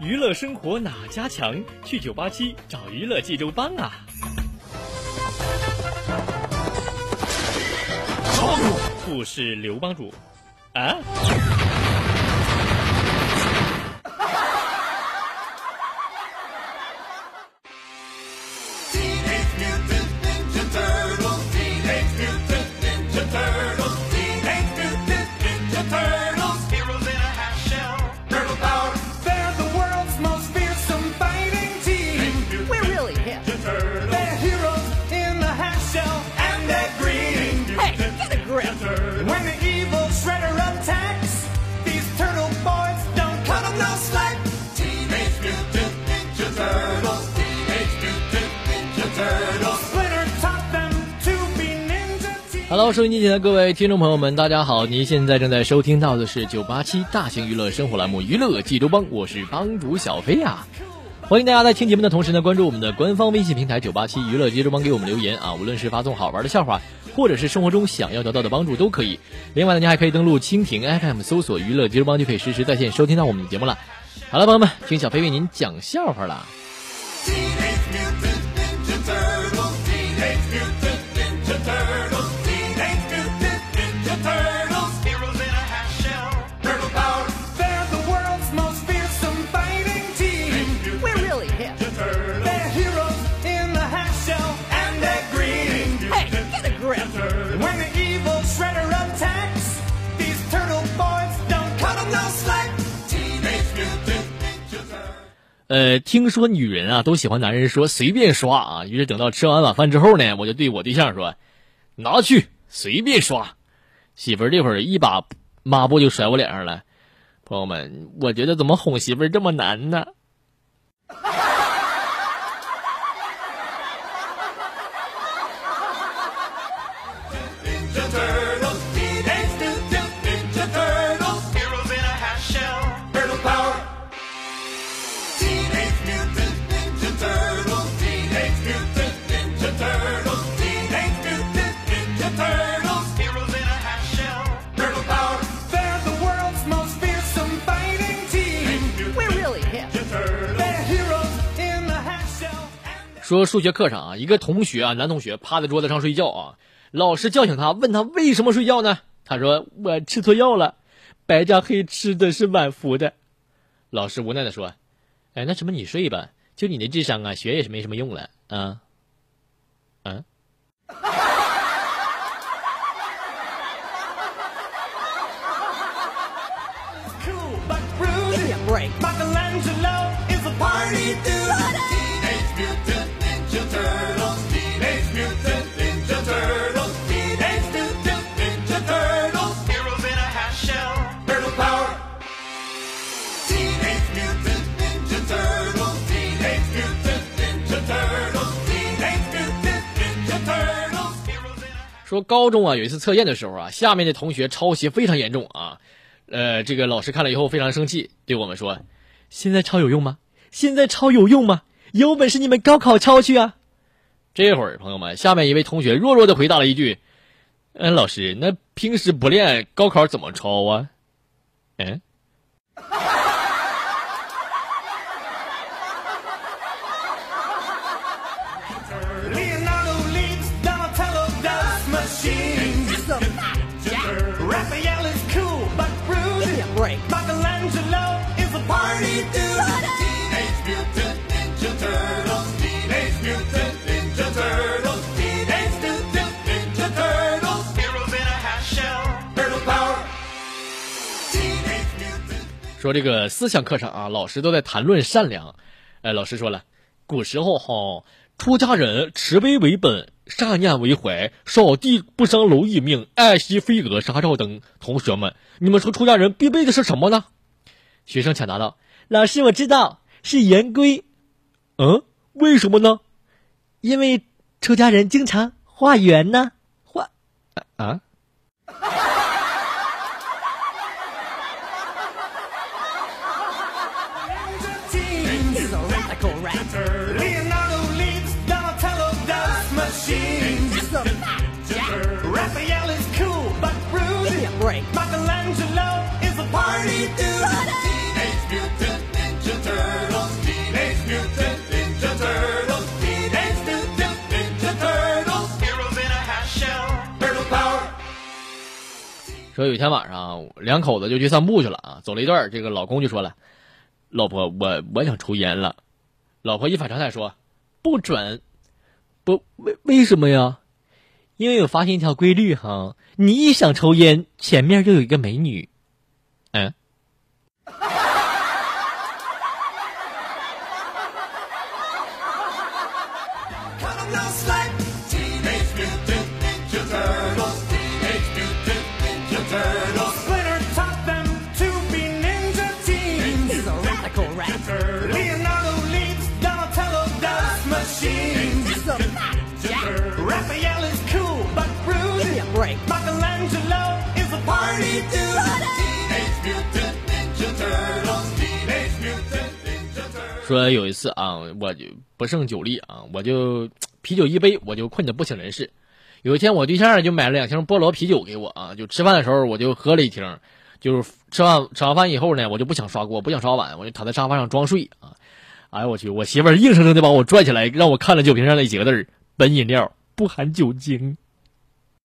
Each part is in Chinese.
娱乐生活哪家强？去九八七找娱乐济州帮啊！不是刘帮主啊。Hello，收音机前的各位听众朋友们，大家好！您现在正在收听到的是九八七大型娱乐生活栏目《娱乐济州帮》，我是帮主小飞呀。欢迎大家在听节目的同时呢，关注我们的官方微信平台九八七娱乐济州帮，给我们留言啊！无论是发送好玩的笑话，或者是生活中想要得到的帮助，都可以。另外呢，您还可以登录蜻蜓 FM 搜索“娱乐济州帮”，就可以实时在线收听到我们的节目了。好了，朋友们，听小飞为您讲笑话了。呃，听说女人啊都喜欢男人说随便刷啊，于是等到吃完晚饭之后呢，我就对我对象说：“拿去随便刷。”媳妇儿这会儿一把抹布就甩我脸上了。朋友们，我觉得怎么哄媳妇儿这么难呢？说数学课上啊，一个同学啊，男同学趴在桌子上睡觉啊，老师叫醒他，问他为什么睡觉呢？他说我吃错药了，白加黑吃的是满服的。老师无奈的说，哎，那什么你睡吧，就你的智商啊，学也是没什么用了啊，嗯。说高中啊，有一次测验的时候啊，下面的同学抄袭非常严重啊，呃，这个老师看了以后非常生气，对我们说：“现在抄有用吗？现在抄有用吗？有本事你们高考抄去啊！”这会儿，朋友们，下面一位同学弱弱的回答了一句：“嗯，老师，那平时不练，高考怎么抄啊？”嗯。说这个思想课上啊，老师都在谈论善良。哎，老师说了，古时候哈，出家人慈悲为本，善念为怀，扫地不伤蝼蚁命，爱惜飞蛾杀照灯。同学们，你们说出家人必备的是什么呢？学生抢答道：“老师，我知道是圆规。”嗯，为什么呢？因为出家人经常化缘呢，化啊。说有一天晚上，两口子就去散步去了啊。走了一段，这个老公就说了：“老婆，我我想抽烟了。”老婆一反常态说：“不准，不为为什么呀？因为我发现一条规律哈，你一想抽烟，前面就有一个美女。”说有一次啊，我就不胜酒力啊，我就啤酒一杯，我就困得不省人事。有一天，我对象就买了两箱菠萝啤酒给我啊，就吃饭的时候我就喝了一听，就是吃完吃完饭以后呢，我就不想刷锅，不想刷碗，我就躺在沙发上装睡啊。哎呀，我去，我媳妇儿硬生生的把我拽起来，让我看了酒瓶上那几个字儿：本饮料不含酒精。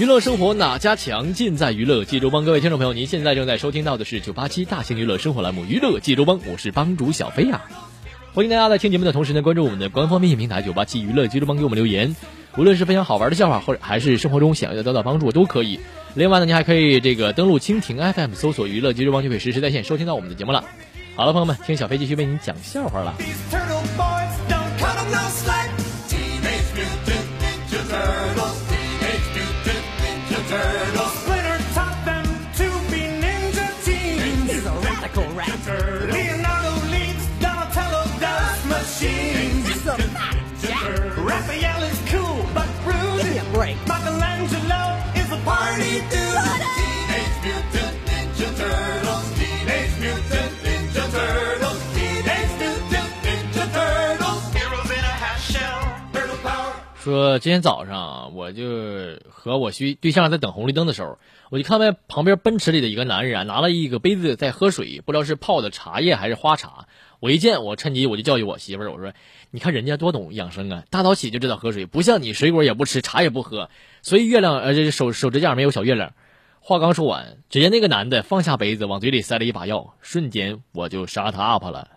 娱乐生活哪家强？尽在娱乐济州帮。各位听众朋友，您现在正在收听到的是九八七大型娱乐生活栏目《娱乐济州帮》，我是帮主小飞呀。欢迎大家在听节目的同时呢，关注我们的官方微信平台九八七娱乐济州帮，给我们留言。无论是分享好玩的笑话，或者还是生活中想要得到帮助，都可以。另外呢，你还可以这个登录蜻蜓 FM，搜索“娱乐济州帮”，就可以实时在线收听到我们的节目了。好了，朋友们，听小飞继续为您讲笑话了。说今天早上我就和我徐对象在等红绿灯的时候，我就看到旁边奔驰里的一个男人啊，拿了一个杯子在喝水，不知道是泡的茶叶还是花茶。我一见，我趁机我就教育我媳妇儿，我说：“你看人家多懂养生啊，大早起就知道喝水，不像你水果也不吃，茶也不喝，所以月亮呃这手手指甲没有小月亮。”话刚说完，只见那个男的放下杯子，往嘴里塞了一把药，瞬间我就杀他 up 了。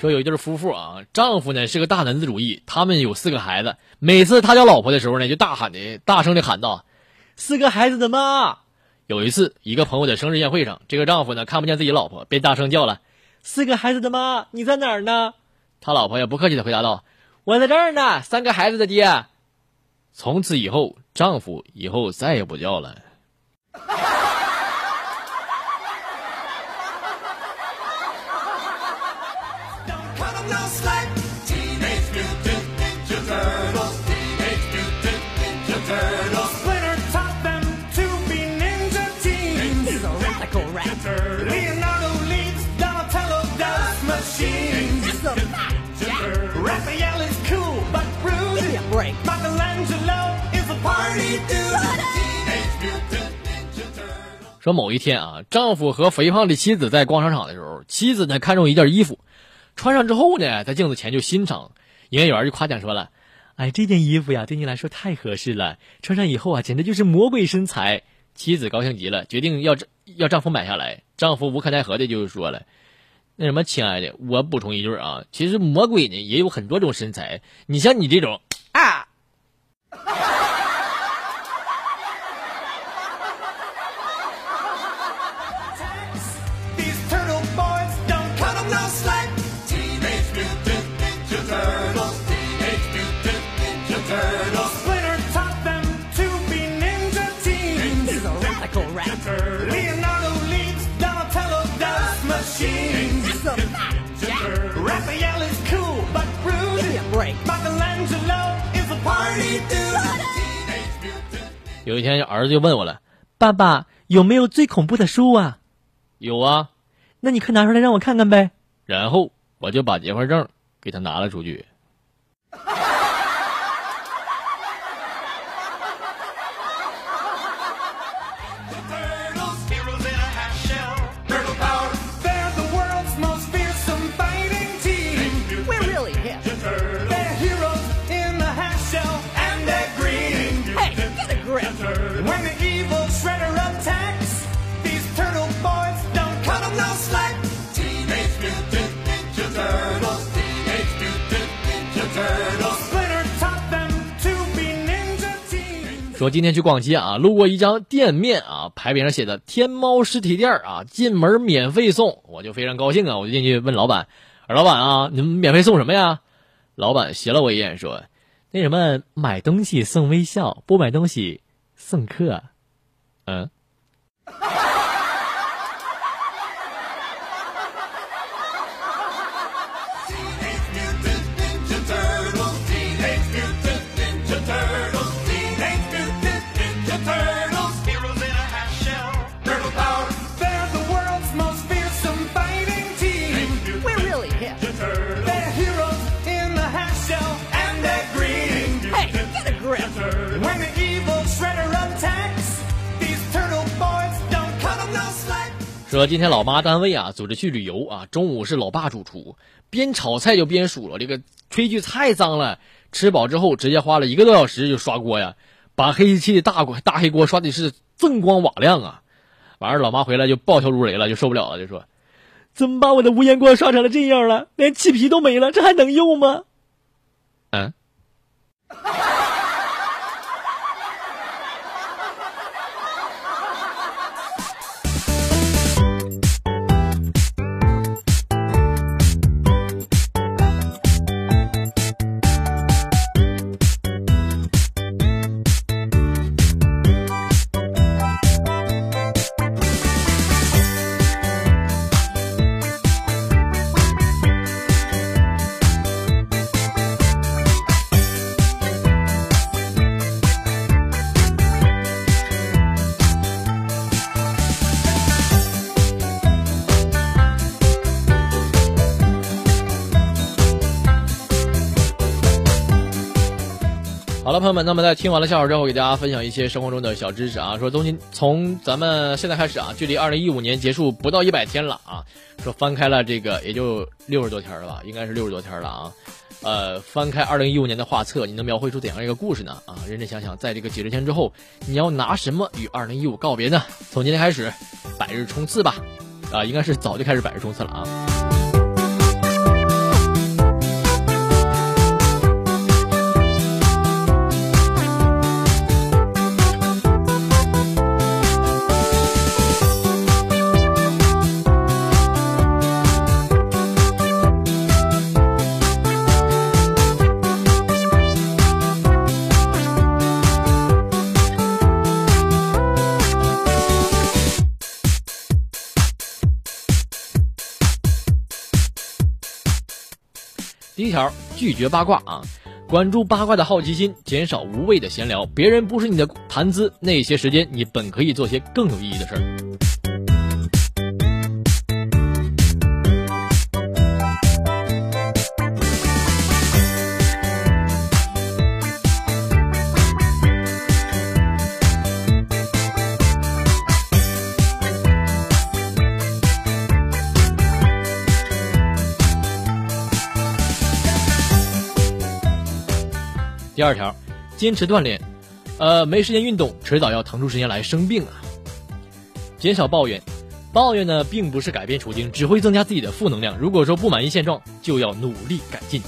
说有一对夫妇啊，丈夫呢是个大男子主义，他们有四个孩子，每次他叫老婆的时候呢，就大喊的、大声的喊道：“四个孩子的妈！”有一次，一个朋友的生日宴会上，这个丈夫呢看不见自己老婆，便大声叫了：“四个孩子的妈，你在哪儿呢？”他老婆也不客气的回答道：“我在这儿呢，三个孩子的爹。”从此以后，丈夫以后再也不叫了。说某一天啊，丈夫和肥胖的妻子在逛商场的时候，妻子呢看中一件衣服，穿上之后呢，在镜子前就欣赏，营业员就夸奖说了：“哎，这件衣服呀，对你来说太合适了，穿上以后啊，简直就是魔鬼身材。”妻子高兴极了，决定要要丈夫买下来。丈夫无可奈何的就说了：“那什么，亲爱的，我补充一句啊，其实魔鬼呢也有很多种身材，你像你这种啊。”有一天，儿子就问我了：“爸爸，有没有最恐怖的书啊？”“有啊。”“那你快拿出来让我看看呗。”然后我就把结婚证给他拿了出去。我今天去逛街啊，路过一家店面啊，牌匾上写的“天猫实体店”啊，进门免费送，我就非常高兴啊，我就进去问老板：“老板啊，你们免费送什么呀？”老板斜了我一眼说：“那什么，买东西送微笑，不买东西送客。”嗯。说今天老妈单位啊组织去旅游啊，中午是老爸主厨，边炒菜就边数了这个炊具太脏了。吃饱之后直接花了一个多小时就刷锅呀，把黑漆漆的大锅大黑锅刷的是锃光瓦亮啊。完事老妈回来就暴跳如雷了，就受不了了，就说：“怎么把我的无烟锅刷成了这样了？连漆皮都没了，这还能用吗？”嗯。好了，朋友们，那么在听完了笑话之后，给大家分享一些生活中的小知识啊。说从今从咱们现在开始啊，距离二零一五年结束不到一百天了啊。说翻开了这个也就六十多天了吧，应该是六十多天了啊。呃，翻开二零一五年的画册，你能描绘出怎样一个故事呢？啊，认真想想，在这个几十天之后，你要拿什么与二零一五告别呢？从今天开始，百日冲刺吧！啊，应该是早就开始百日冲刺了啊。条，拒绝八卦啊，管住八卦的好奇心，减少无谓的闲聊。别人不是你的谈资，那些时间你本可以做些更有意义的事儿。第二条，坚持锻炼，呃，没时间运动，迟早要腾出时间来生病啊。减少抱怨，抱怨呢并不是改变处境，只会增加自己的负能量。如果说不满意现状，就要努力改进。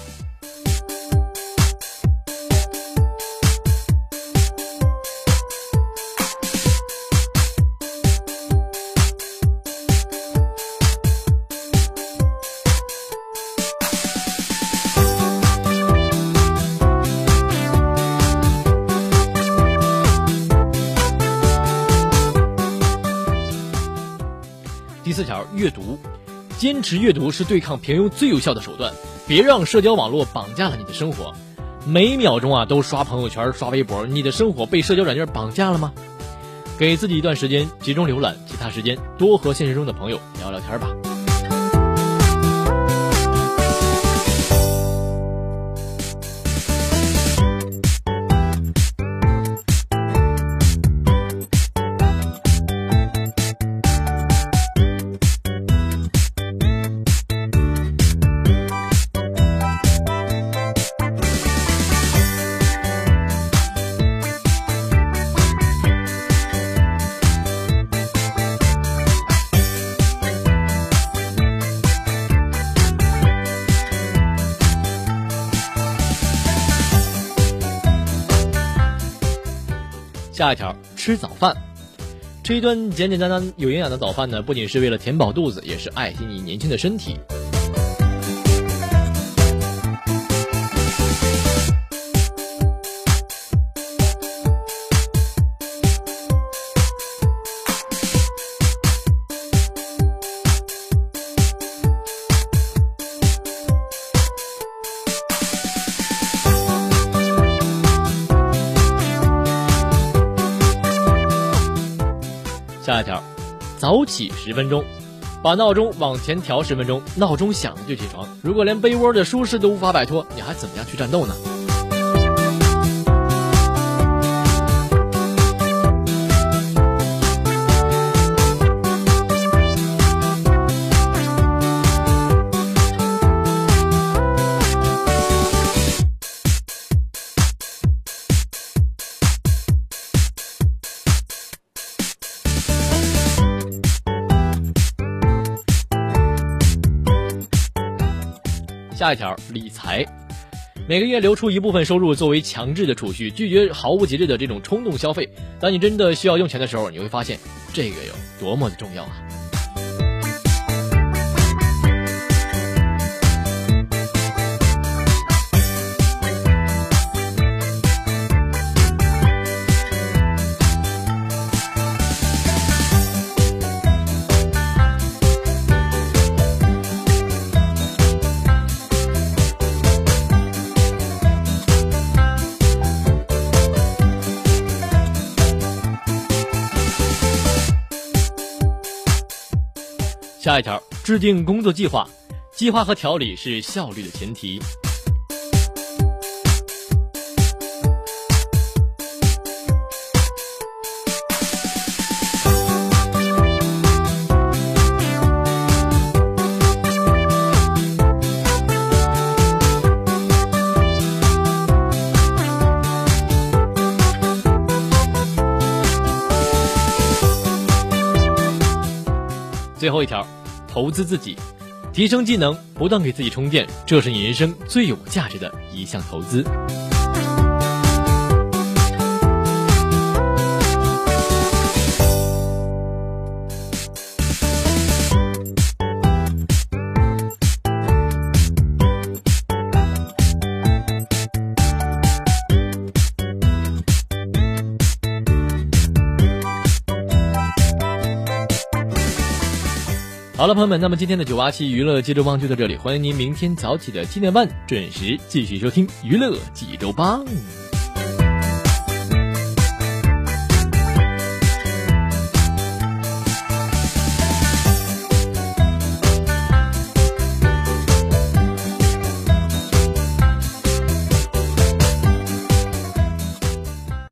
阅读，坚持阅读是对抗平庸最有效的手段。别让社交网络绑架了你的生活，每秒钟啊都刷朋友圈、刷微博，你的生活被社交软件绑架了吗？给自己一段时间集中浏览，其他时间多和现实中的朋友聊聊天吧。下一条，吃早饭。吃一顿简简单单、有营养的早饭呢，不仅是为了填饱肚子，也是爱惜你年轻的身体。起十分钟，把闹钟往前调十分钟，闹钟响了就起床。如果连被窝的舒适都无法摆脱，你还怎么样去战斗呢？下一条理财，每个月留出一部分收入作为强制的储蓄，拒绝毫无节制的这种冲动消费。当你真的需要用钱的时候，你会发现这个有多么的重要啊！下一条，制定工作计划，计划和条理是效率的前提。最后一条。投资自己，提升技能，不断给自己充电，这是你人生最有价值的一项投资。好了，朋友们，那么今天的九八七娱乐济州帮就到这里，欢迎您明天早起的七点半准时继续收听娱乐济州帮。